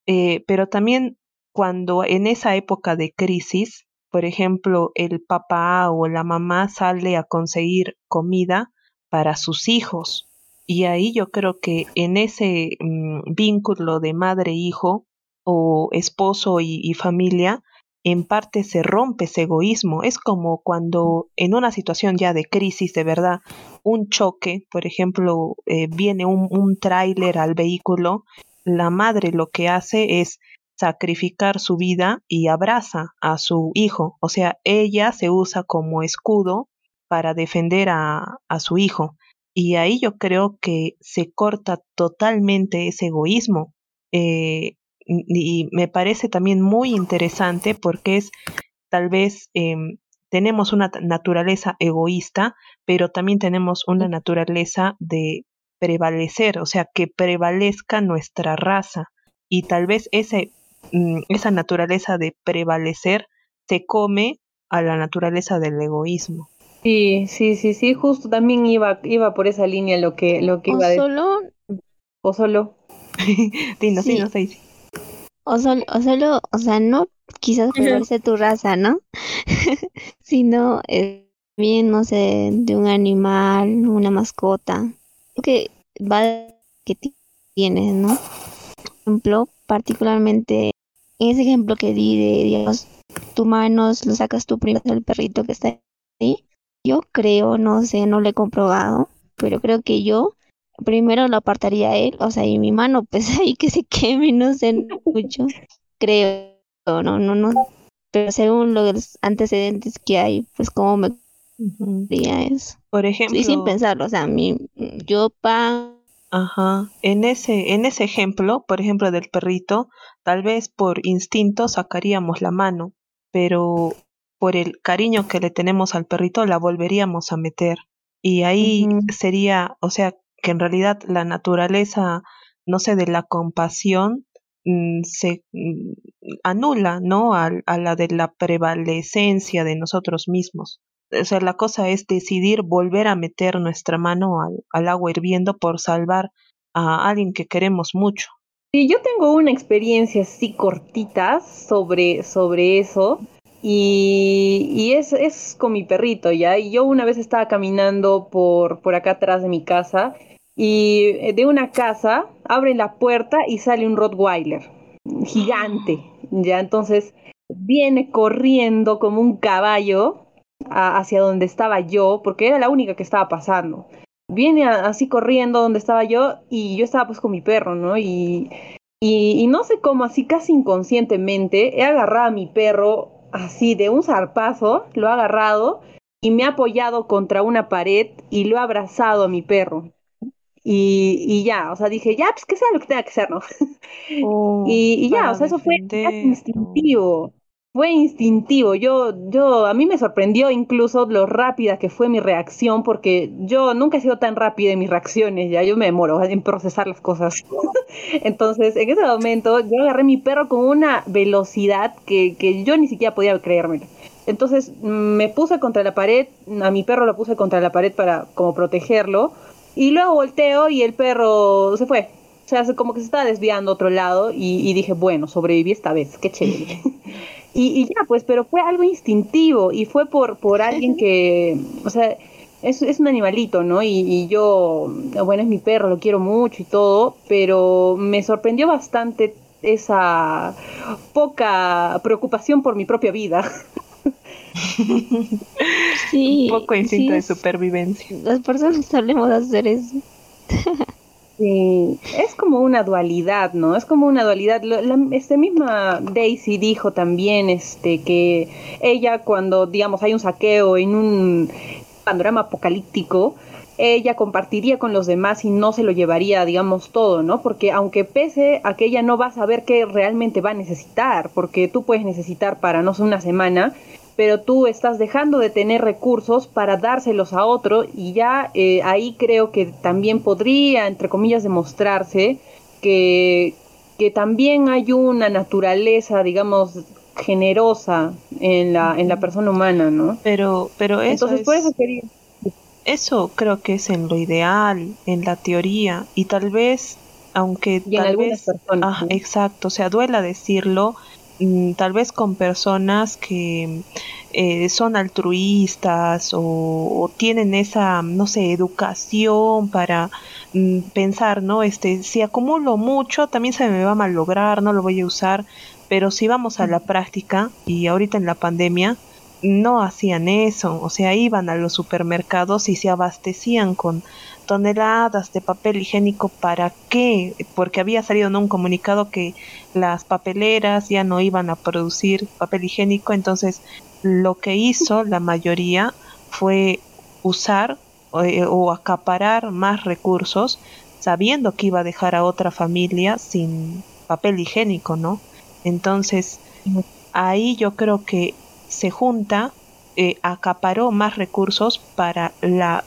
S4: Eh, pero también cuando en esa época de crisis, por ejemplo, el papá o la mamá sale a conseguir comida para sus hijos. Y ahí yo creo que en ese mm, vínculo de madre-hijo o esposo y, y familia, en parte se rompe ese egoísmo. Es como cuando en una situación ya de crisis de verdad, un choque, por ejemplo, eh, viene un, un tráiler al vehículo, la madre lo que hace es sacrificar su vida y abraza a su hijo. O sea, ella se usa como escudo para defender a, su hijo. Y ahí yo creo que se corta totalmente ese egoísmo. Eh, y me parece también muy interesante porque es tal vez em, tenemos una naturaleza egoísta, pero también tenemos una naturaleza de prevalecer, o sea, que prevalezca nuestra raza. Y tal vez ese, mm, esa naturaleza de prevalecer se come a la naturaleza del egoísmo.
S3: Sí, sí, sí, sí, justo también iba, iba por esa línea lo que, lo que
S2: O
S3: iba a decir.
S2: solo,
S3: O solo.
S4: Dinos,
S2: Sí.
S4: dinos, Daisy.
S2: o solo, o solo, o sea, no quizás prevalece tu raza, ¿no? Sino eh, bien, no sé, de un animal, una mascota. Lo que va de que ti- tienes, ¿no? Por ejemplo, particularmente en ese ejemplo que di de, digamos, tu manos, lo sacas tú primero del perrito que está ahí. Yo creo, no sé, no lo he comprobado, pero creo que yo primero lo apartaría a él, o sea, y mi mano, pues ahí que se queme, no sé mucho. Creo, no, no, no. Pero según los antecedentes que hay, pues cómo me diría eso.
S4: Por ejemplo,
S2: Y sin pensarlo, o sea, mi, yo pan,
S4: Ajá. En ese, en ese ejemplo, por ejemplo, del perrito, tal vez por instinto sacaríamos la mano, pero por el cariño que le tenemos al perrito la volveríamos a meter. Y ahí sería, o sea, que en realidad la naturaleza, no sé, de la compasión mm, se mm, anula, ¿no? Al- A, la de la prevalecencia de nosotros mismos. O sea, la cosa es decidir volver a meter nuestra mano al, al agua hirviendo por salvar a alguien que queremos mucho.
S3: Sí, yo tengo una experiencia así cortita sobre, sobre eso. Y, es, es con mi perrito, ¿ya? Y yo una vez estaba caminando por, por acá atrás de mi casa y eh, de una casa abren la puerta y sale un Rottweiler gigante, ¿ya? Entonces viene corriendo como un caballo hacia donde estaba yo, porque era la única que estaba pasando. Viene así corriendo donde estaba yo y yo estaba pues con mi perro, ¿no? Y, y, y no sé cómo, así casi inconscientemente, he agarrado a mi perro así de un zarpazo, lo he agarrado y me ha apoyado contra una pared y lo he abrazado a mi perro. Y, y ya, o sea, dije, ya, pues que sea lo que tenga que ser, ¿no? Y, y ya, o sea, eso fue instintivo. Fue instintivo. Yo, yo, a mí me sorprendió incluso lo rápida que fue mi reacción, porque yo nunca he sido tan rápida en mis reacciones, ya yo me demoro en procesar las cosas. Entonces, en ese momento, yo agarré mi perro con una velocidad que, que yo ni siquiera podía creérmelo. Entonces, me puse contra la pared, a mi perro lo puse contra la pared para como protegerlo, y luego volteo y el perro se fue. O sea, se- como que se estaba desviando a otro lado y, y dije, bueno, sobreviví esta vez, qué chévere. y, y ya, pues, pero fue algo instintivo y fue por, por alguien que, o sea, es, es un animalito, ¿no? Y, y yo, bueno, es mi perro, lo quiero mucho y todo, pero me sorprendió bastante esa poca preocupación por mi propia vida.
S2: sí,
S4: Un poco instinto
S2: sí,
S4: de supervivencia.
S2: las personas solemos hacer eso.
S3: Sí, es como una dualidad, ¿no? Es como una dualidad. Lo- La, este misma Daisy dijo también este, que ella cuando, digamos, hay un saqueo en un panorama apocalíptico, ella compartiría con los demás y no se lo llevaría, digamos, todo, ¿no? Porque aunque pese a que ella no va a saber qué realmente va a necesitar, porque tú puedes necesitar para, no sé, una semana, pero tú estás dejando de tener recursos para dárselos a otro y ya eh, ahí creo que también podría, entre comillas, demostrarse que, que también hay una naturaleza, digamos, generosa en la, en la persona humana, ¿no?
S4: Pero, pero eso
S3: Entonces, por eso quería...
S4: Eso creo que es en lo ideal, en la teoría, y tal vez, aunque
S3: Y en
S4: tal
S3: algunas
S4: vez,
S3: personas,
S4: ah, exacto, o sea, duela decirlo, tal vez con personas que eh, son altruistas o, o tienen esa, no sé, educación para mm, pensar, ¿no? Este, si acumulo mucho, también se me va a malograr, no lo voy a usar, pero si vamos a la práctica y ahorita en la pandemia, no hacían eso, o sea, iban a los supermercados y se abastecían con toneladas de papel higiénico para qué, porque había salido en un comunicado que las papeleras ya no iban a producir papel higiénico, entonces lo que hizo la mayoría fue usar eh, o acaparar más recursos sabiendo que iba a dejar a otra familia sin papel higiénico, ¿no? Entonces, ahí yo creo que se junta, eh, acaparó más recursos para la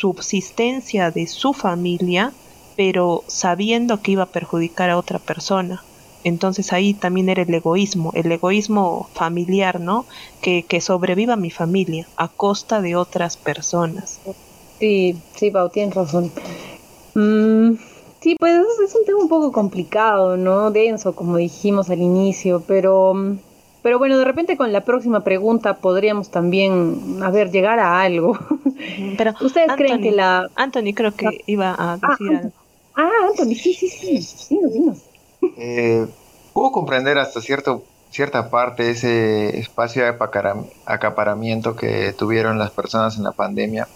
S4: subsistencia de su familia, pero sabiendo que iba a perjudicar a otra persona. Entonces ahí también era el egoísmo, el egoísmo familiar, ¿no? Que, que sobreviva mi familia a costa de otras personas.
S3: Sí, sí, Pau, tienes razón. Mm, sí, pues es, un tema un poco complicado, ¿no? Denso, como dijimos al inicio, pero, mm, pero bueno, de repente con la próxima pregunta podríamos también, a ver, llegar a algo.
S4: Pero
S3: ¿Ustedes creen que la...
S4: Anthony creo que iba a decir algo.
S3: Ah, Anthony, sí, sí, sí, dinos, dinos.
S6: Eh, puedo comprender hasta cierto, cierta parte ese espacio de acaparamiento que tuvieron las personas en la pandemia,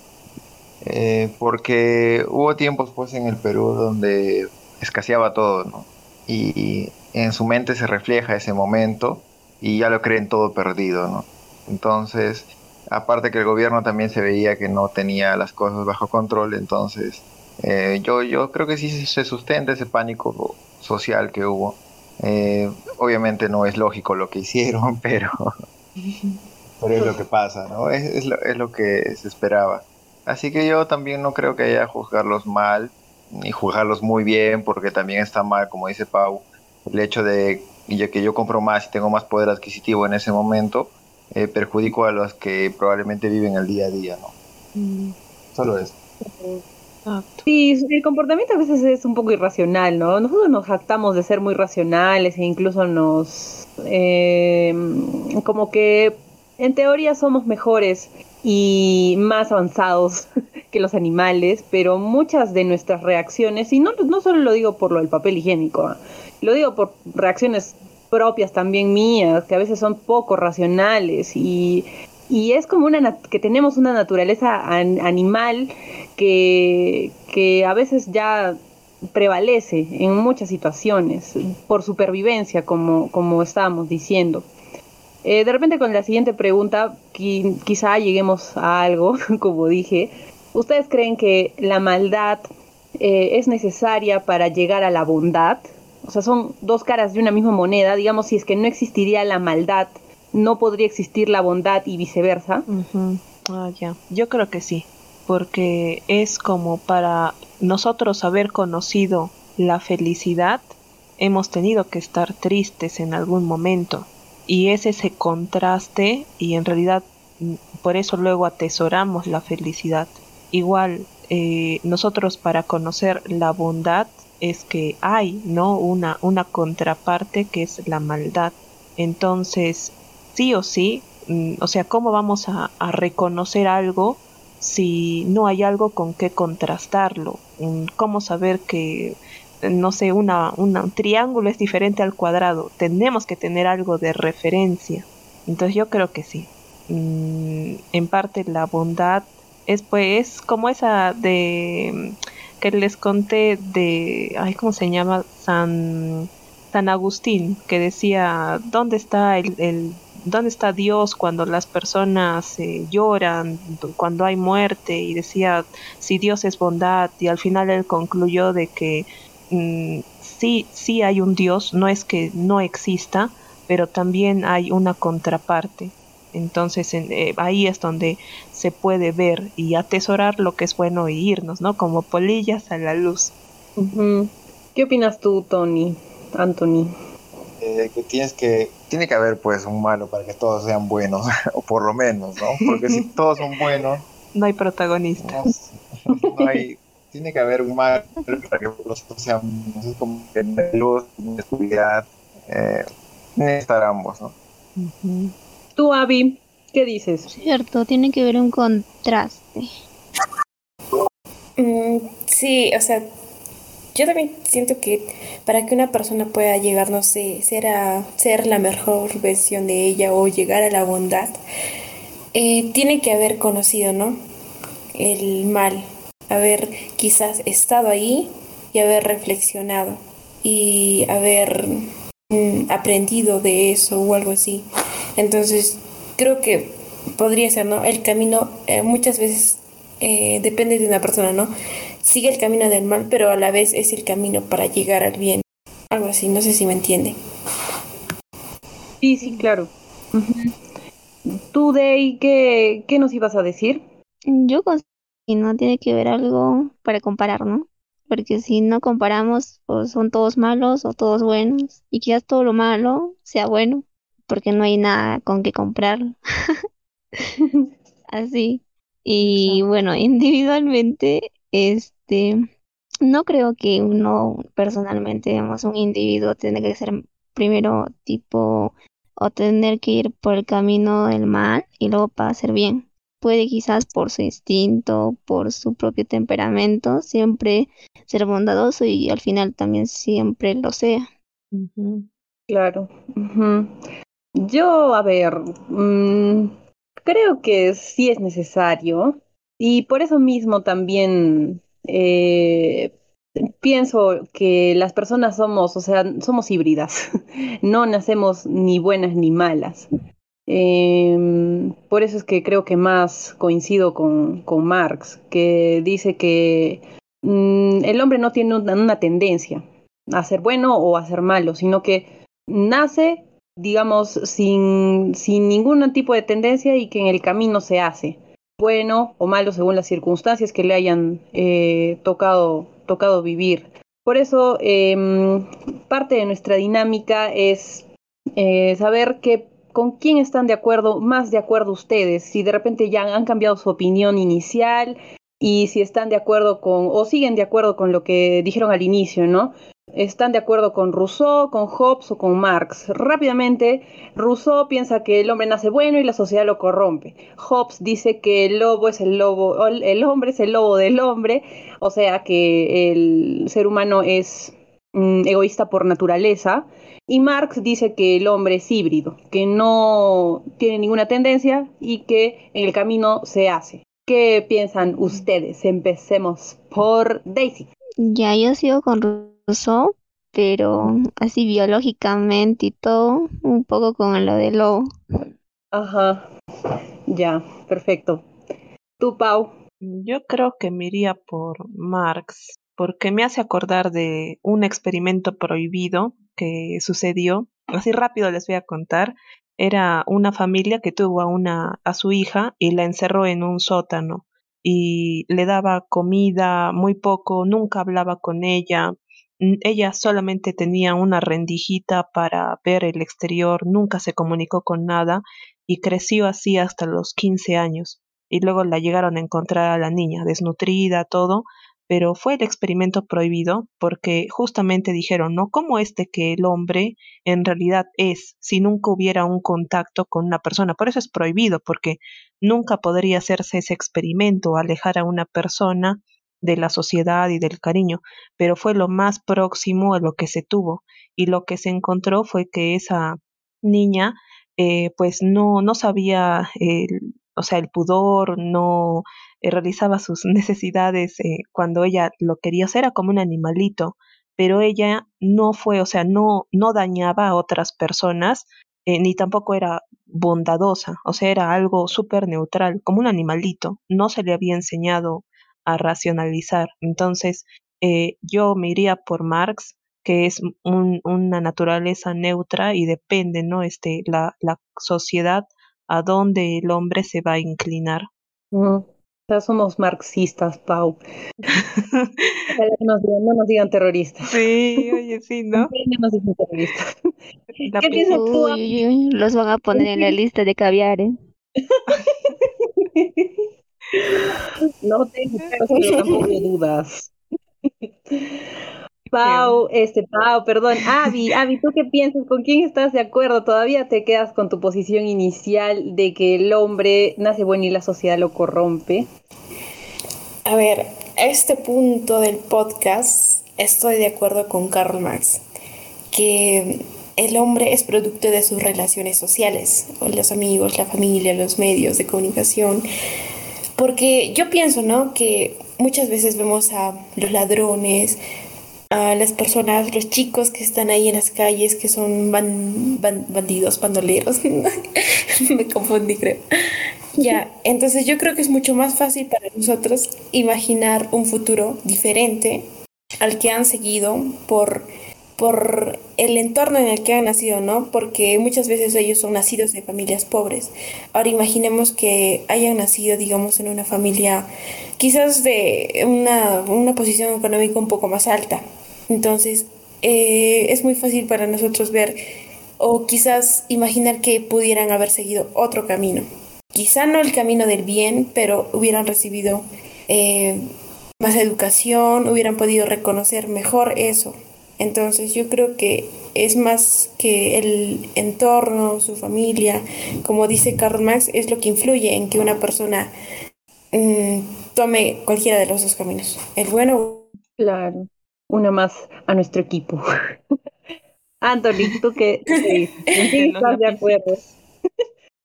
S6: eh, porque hubo tiempos pues en el Perú donde escaseaba todo, ¿no? Y en su mente se refleja ese momento y ya lo creen todo perdido, ¿no? Entonces, aparte que el gobierno también se veía que no tenía las cosas bajo control, entonces eh, yo, yo creo que sí se sustenta ese pánico social que hubo. Eh, obviamente no es lógico lo que hicieron, pero, pero es lo que pasa, ¿no? Es, es lo, es lo que se esperaba. Así que yo también no creo que haya juzgarlos mal, ni juzgarlos muy bien, porque también está mal, como dice Pau, el hecho de ya que yo compro más y tengo más poder adquisitivo en ese momento, eh, perjudico a los que probablemente viven el día a día, ¿no?
S4: Mm,
S6: Solo eso.
S3: Sí, el comportamiento a veces es un poco irracional, ¿no? Nosotros nos jactamos de ser muy racionales e incluso nos... eh, como que en teoría somos mejores y más avanzados que los animales, pero muchas de nuestras reacciones, y no, no solo lo digo por lo del papel higiénico, ¿ah? Lo digo por reacciones propias también mías, que a veces son poco racionales y, y es como una que tenemos una naturaleza an- animal que, que a veces ya prevalece en muchas situaciones por supervivencia, como, como estábamos diciendo. Eh, de repente con la siguiente pregunta, qui- quizá lleguemos a algo, como dije. ¿Ustedes creen que la maldad eh, es necesaria para llegar a la bondad? O sea, son dos caras de una misma moneda. Digamos, si es que no existiría la maldad, no podría existir la bondad y viceversa.
S4: Ah, ya. Yo creo que sí, porque es como para nosotros haber conocido la felicidad, hemos tenido que estar tristes en algún momento. Y es ese contraste y en realidad por eso luego atesoramos la felicidad. Igual, eh, nosotros para conocer la bondad es que hay, ¿no? Una, una contraparte que es la maldad. Entonces, sí o sí, mm, o sea, ¿cómo vamos a, reconocer algo si no hay algo con qué contrastarlo? Mm, ¿Cómo saber que, no sé, una, un triángulo es diferente al cuadrado? Tenemos que tener algo de referencia. Entonces yo creo que sí. Mm, en parte la bondad es pues como esa de que les conté de, ay, ¿cómo se llama? San, San Agustín, que decía, ¿dónde está el, el ¿dónde está Dios cuando las personas eh, lloran, cuando hay muerte? Y decía, si Dios es bondad, y al final él concluyó de que mm, sí, sí hay un Dios, no es que no exista, pero también hay una contraparte. Entonces eh, ahí es donde se puede ver y atesorar lo que es bueno e irnos, ¿no? Como polillas a la luz.
S3: ¿Qué opinas tú, Tony, Anthony?
S6: Eh, que tienes que tiene que haber pues un malo para que todos sean buenos o por lo menos no porque si todos son buenos
S4: no hay protagonistas
S6: no, hay tiene que haber un malo para que los otros sean no como que luz oscuridad eh, estar ambos no
S3: tú Abby qué dices
S2: cierto tiene que haber un contraste
S5: mm, sí o sea yo también siento que para que una persona pueda llegar, no sé, ser, a, ser la mejor versión de ella o llegar a la bondad, eh, tiene que haber conocido, ¿no? El mal, haber quizás estado ahí y haber reflexionado y haber mm, aprendido de eso o algo así. Entonces, creo que podría ser, ¿no? El camino eh, muchas veces eh, depende de una persona, ¿no? sigue el camino del mal, pero a la vez es el camino para llegar al bien. Algo así, no sé si me entiende.
S3: Sí, sí, claro. ¿Tú, Day, qué, qué nos ibas a decir?
S2: Yo considero que no tiene que ver algo para comparar, ¿no? Porque si no comparamos, pues son todos malos o todos buenos. Y quizás todo lo malo sea bueno, porque no hay nada con que comprar. Así. Y bueno, individualmente, es este, no creo que uno personalmente, digamos, un individuo tiene que ser primero tipo o tener que ir por el camino del mal y luego para hacer bien. Puede quizás por su instinto, por su propio temperamento, siempre ser bondadoso y al final también siempre lo sea.
S3: Claro. Yo, a ver, mm, creo que sí es necesario y por eso mismo también eh, pienso que las personas somos, o sea, somos híbridas, no nacemos ni buenas ni malas. Em, por eso es que creo que más coincido con, con Marx, que dice que mm, el hombre no tiene una, tendencia a ser bueno o a ser malo, sino que nace, digamos, sin, sin ningún tipo de tendencia y que en el camino se hace bueno o malo según las circunstancias que le hayan eh, tocado, tocado vivir. Por eso, em, parte de nuestra dinámica es eh, saber que, con quién están de acuerdo, más de acuerdo ustedes, si de repente ya han cambiado su opinión inicial y si están de acuerdo con, o siguen de acuerdo con lo que dijeron al inicio, ¿no? están de acuerdo con Rousseau, con Hobbes o con Marx. Rápidamente, Rousseau piensa que el hombre nace bueno y la sociedad lo corrompe. Hobbes dice que el lobo es el lobo, el hombre es el lobo del hombre, o sea que el ser humano es egoísta por naturaleza. Y Marx dice que el hombre es híbrido, que no tiene ninguna tendencia y que en el camino se hace. ¿Qué piensan ustedes? Empecemos por Daisy.
S2: Ya, yo sigo con pero así biológicamente y todo, un poco con lo de lobo.
S3: Ajá, ya, perfecto. ¿Tú, Pau?
S4: Yo creo que me iría por Marx, porque me hace acordar de un experimento prohibido que sucedió. Así rápido les voy a contar. Era una familia que tuvo a una a su hija y la encerró en un sótano y le daba comida muy poco, nunca hablaba con ella, ella solamente tenía una rendijita para ver el exterior, nunca se comunicó con nada y creció así hasta los 15 años. Y luego la llegaron a encontrar a la niña, desnutrida, todo, pero fue el experimento prohibido porque justamente dijeron, ¿no? ¿Cómo este que el hombre en realidad es si nunca hubiera un contacto con una persona? Por eso es prohibido, porque nunca podría hacerse ese experimento, alejar a una persona de la sociedad y del cariño, pero fue lo más próximo a lo que se tuvo y lo que se encontró fue que esa niña eh, pues no, no sabía el, o sea, el pudor, no eh, realizaba sus necesidades eh, cuando ella lo quería hacer, era como un animalito, pero ella no fue, o sea, no, no dañaba a otras personas, ni tampoco era bondadosa, o sea, era algo súper neutral, como un animalito, no se le había enseñado a racionalizar. Entonces, eh, yo me iría por Marx, que es un, una naturaleza neutra y depende, ¿no? Este, la, la sociedad a dónde el hombre se va a inclinar.
S3: Ya somos marxistas, Pau. Que nos digan, no nos digan terroristas.
S4: Sí, oye, sí, ¿no?
S3: No nos digan terroristas.
S4: La
S3: ¿Qué piensas tú?
S2: Uy, uy, uy, los van a poner en la lista de caviar, ¿eh?
S3: No tengo dudas. Pau, este, Pau, perdón, Avi, Avi, ¿tú qué piensas? ¿Con quién estás de acuerdo? ¿Todavía te quedas con tu posición inicial de que el hombre nace bueno y la sociedad lo corrompe?
S5: A ver, a este punto del podcast estoy de acuerdo con Karl Marx, que el hombre es producto de sus relaciones sociales, con los amigos, la familia, los medios de comunicación. Porque yo pienso, ¿no? Que muchas veces vemos a los ladrones, a las personas, los chicos que están ahí en las calles, que son ban- ban- bandidos, bandoleros. Me confundí, creo. Ya, entonces yo creo que es mucho más fácil para nosotros imaginar un futuro diferente al que han seguido por, por el entorno en el que han nacido, ¿no? Porque muchas veces ellos son nacidos de familias pobres. Ahora imaginemos que hayan nacido, digamos, en una familia quizás de una, una posición económica un poco más alta. Entonces, eh, es muy fácil para nosotros ver o quizás imaginar que pudieran haber seguido otro camino. Quizá no el camino del bien, pero hubieran recibido eh, más educación, hubieran podido reconocer mejor eso. Entonces yo creo que es más que el entorno, su familia, como dice Karl Marx, es lo que influye en que una persona mm, tome cualquiera de los dos caminos, el bueno
S3: Claro, una más a nuestro equipo. Anthony, ¿tú quién
S4: De los
S3: estás de acuerdo?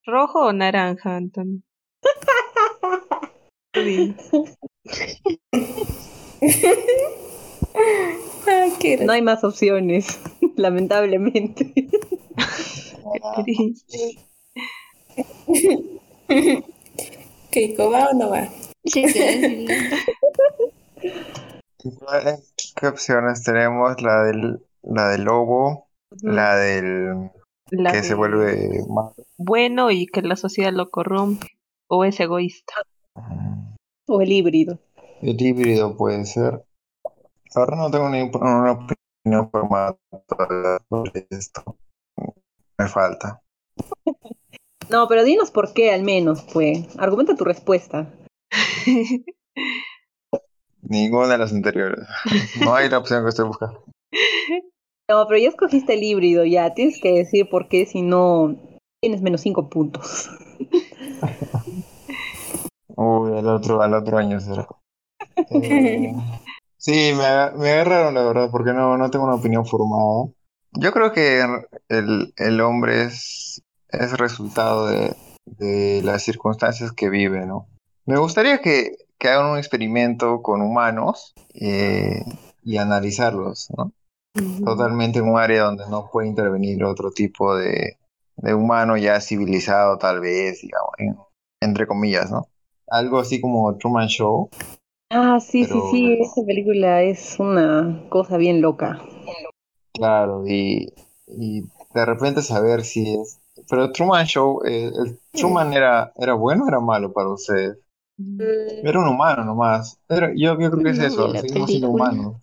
S4: ¿Rojo o naranja.
S5: Ay, qué
S3: No hay más opciones, lamentablemente.
S5: Keiko, ¿va o no va?
S2: Sí, te
S6: ¿Qué opciones tenemos? La del, la del lobo, la del
S4: La
S6: que se vuelve malo.
S4: bueno y que la sociedad lo corrompe. O es egoísta.
S3: O el híbrido.
S6: El híbrido puede ser. Ahora no tengo ni una opinión formada sobre esto. Me falta.
S3: No, pero dinos por qué al menos, pues. Argumenta tu respuesta.
S6: Ninguna de las anteriores. No hay la opción que estoy buscando.
S3: No, pero ya escogiste el híbrido, ya. Tienes que decir por qué, si no, tienes menos cinco puntos.
S6: Uy, al otro, al otro año será. Eh, sí, me, me agarraron la verdad, porque no, no tengo una opinión formada. Yo creo que el, el hombre es, es resultado de, de las circunstancias que vive, ¿no? Me gustaría que, que hagan un experimento con humanos eh, y analizarlos, ¿no? Totalmente en un área donde no puede intervenir otro tipo de, de humano ya civilizado, tal vez, digamos, en- entre comillas, ¿no? Algo así como Truman Show.
S3: Ah, sí,
S6: Pero-
S3: sí, sí. Esta película es una cosa bien loca.
S6: Claro, y, y de repente saber si es... Pero Truman Show, eh, el Truman era, era bueno o era malo para ustedes? Era un humano nomás. Era- yo, yo creo que es eso, seguimos siendo
S2: película.
S6: humanos.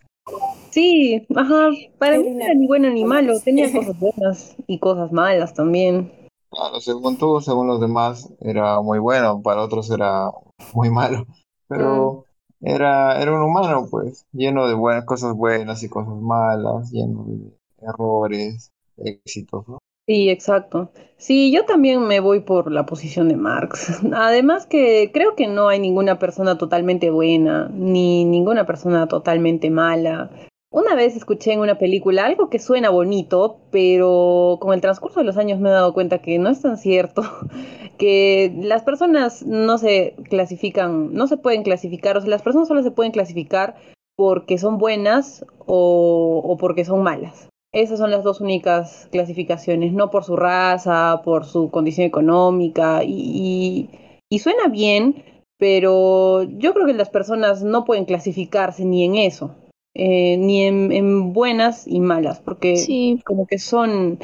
S3: Sí, ajá. Para mí
S5: Era
S3: no era ni bueno ni malo. Tenía cosas buenas y cosas malas también.
S6: Claro, según tú, según los demás, era muy bueno, para otros era muy malo. Pero era, era un humano, pues, lleno de buenas cosas buenas y cosas malas, lleno de errores, éxitos, ¿no?
S3: Sí, exacto. Sí, yo también me voy por la posición de Marx. Además que creo que no hay ninguna persona totalmente buena, ni ninguna persona totalmente mala. Una vez escuché en una película algo que suena bonito, pero con el transcurso de los años me he dado cuenta que no es tan cierto, que las personas no se clasifican, no se pueden clasificar, o sea, las personas solo se pueden clasificar porque son buenas o, o porque son malas. Esas son las dos únicas clasificaciones, no por su raza, por su condición económica, y, y, suena bien, pero yo creo que las personas no pueden clasificarse ni en eso, eh, ni en, buenas y malas, porque como que son,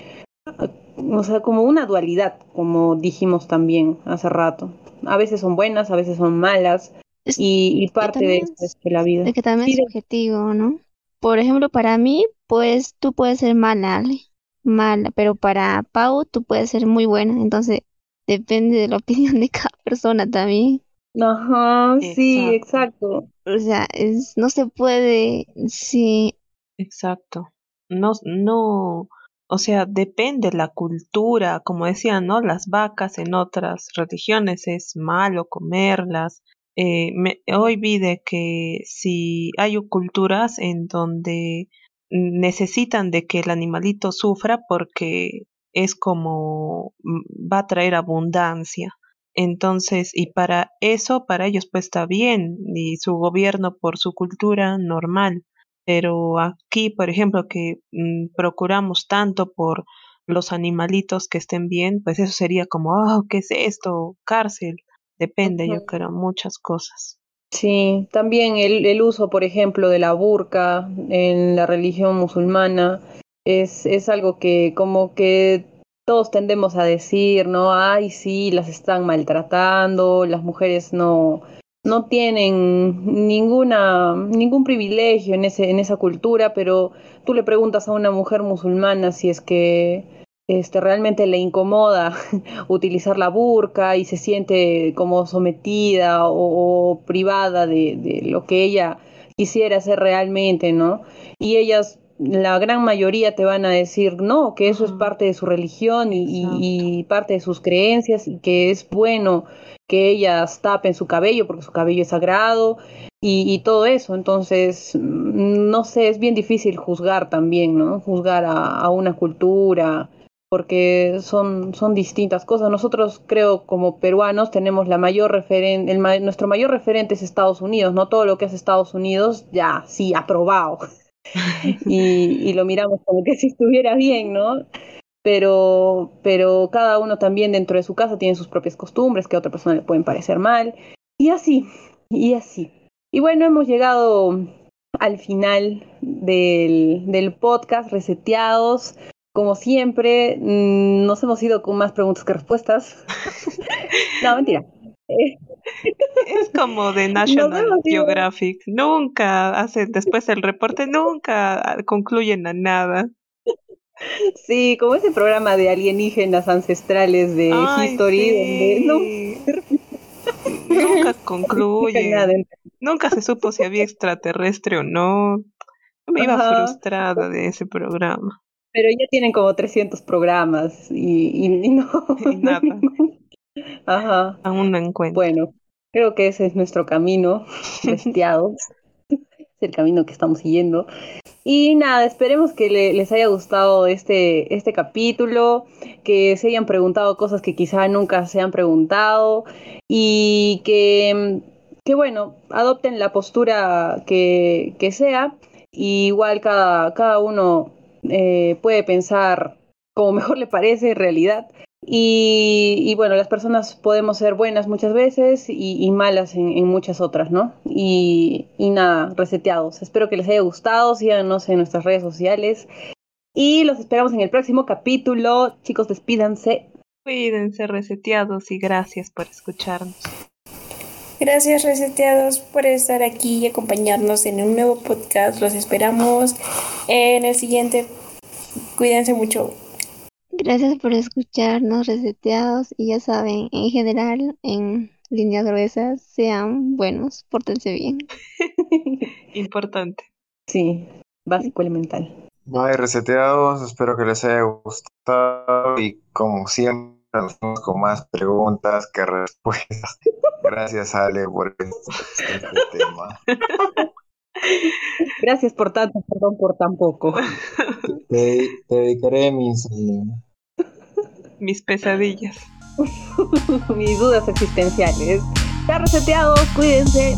S3: o sea, como una dualidad, como dijimos también hace rato. A veces son buenas, a veces son malas, y, parte de eso es que la vida.
S2: Es que también es subjetivo, ¿no? Por ejemplo, para mí, pues tú puedes ser mala, mala, pero para Pau tú puedes ser muy buena, entonces depende de la opinión de cada persona también.
S3: Ajá, sí, exacto.
S2: O sea, es, no se puede, sí.
S4: Exacto. No, no, o sea, depende la cultura, como decían, ¿no? Las vacas en otras religiones es malo comerlas, eh, me, hoy vi de que si hay culturas en donde necesitan de que el animalito sufra porque es como mm, va a traer abundancia. Entonces, y para eso, para ellos pues está bien, y su gobierno por su cultura normal. Pero aquí, por ejemplo, que mm, procuramos tanto por los animalitos que estén bien, pues eso sería como, oh, ¿qué es esto? Cárcel. Depende, yo creo, muchas cosas.
S3: Sí, también el, el, uso, por ejemplo, de la burka en la religión musulmana es, es algo que como que todos tendemos a decir, ¿no? Ay, sí, las están maltratando, las mujeres no, no tienen ninguna, ningún privilegio en, ese, en esa cultura, pero tú le preguntas a una mujer musulmana si es que este, realmente le incomoda utilizar la burka y se siente como sometida o, privada de, de, lo que ella quisiera hacer realmente, ¿no? Y ellas, la gran mayoría te van a decir, no, que eso es parte de su religión y, y, parte de sus creencias y que es bueno que ellas tapen su cabello porque su cabello es sagrado y, y, todo eso. Entonces, no sé, es bien difícil juzgar también, ¿no? Juzgar a, a una cultura porque son, son distintas cosas. Nosotros creo como peruanos tenemos la mayor referente, nuestro mayor referente es Estados Unidos, no todo lo que es Estados Unidos ya, sí, aprobado. y, y lo miramos como que si estuviera bien, ¿no? Pero, pero cada uno también dentro de su casa tiene sus propias costumbres que a otra persona le pueden parecer mal. Y así, y así. Y bueno, hemos llegado al final del, del podcast, reseteados como siempre, mm, nos hemos ido con más preguntas que respuestas. no, mentira.
S4: Es como de National Geographic. Nunca hace después el reporte, nunca concluyen a nada.
S3: Sí, como ese programa de alienígenas ancestrales de History,
S4: nunca concluye. Nunca se supo si había extraterrestre o no. me iba frustrada de ese programa.
S3: Pero ya tienen como 300 programas y, y, no. nada. Ajá.
S4: Aún no encuentro.
S3: Bueno, creo que ese es nuestro camino, bestiados. es el camino que estamos siguiendo. Y nada, esperemos que les haya gustado este, este capítulo, que se hayan preguntado cosas que quizá nunca se han preguntado y que, que bueno, adopten la postura que, que sea. Y igual cada, cada uno eh, puede pensar como mejor le parece en realidad. Y, bueno, las personas podemos ser buenas muchas veces y, malas en, muchas otras, ¿no? Y, y nada, reseteados. Espero que les haya gustado, síganos en nuestras redes sociales y los esperamos en el próximo capítulo. Chicos, despídanse.
S4: Cuídense, reseteados, y gracias por escucharnos.
S5: Gracias reseteados por estar aquí y acompañarnos en un nuevo podcast. Los esperamos en el siguiente. Cuídense mucho.
S2: Gracias por escucharnos reseteados y ya saben, en general, en líneas gruesas, sean buenos, pórtense bien.
S4: Importante.
S3: Sí, básico elemental.
S6: Bye reseteados, espero que les haya gustado y como siempre con más preguntas que respuestas. Gracias, Ale, por este, este tema.
S3: Gracias por tanto, perdón por tan poco.
S6: Te, dedicaré mis...
S4: Mis pesadillas.
S3: mis dudas existenciales. Está reseteado, cuídense.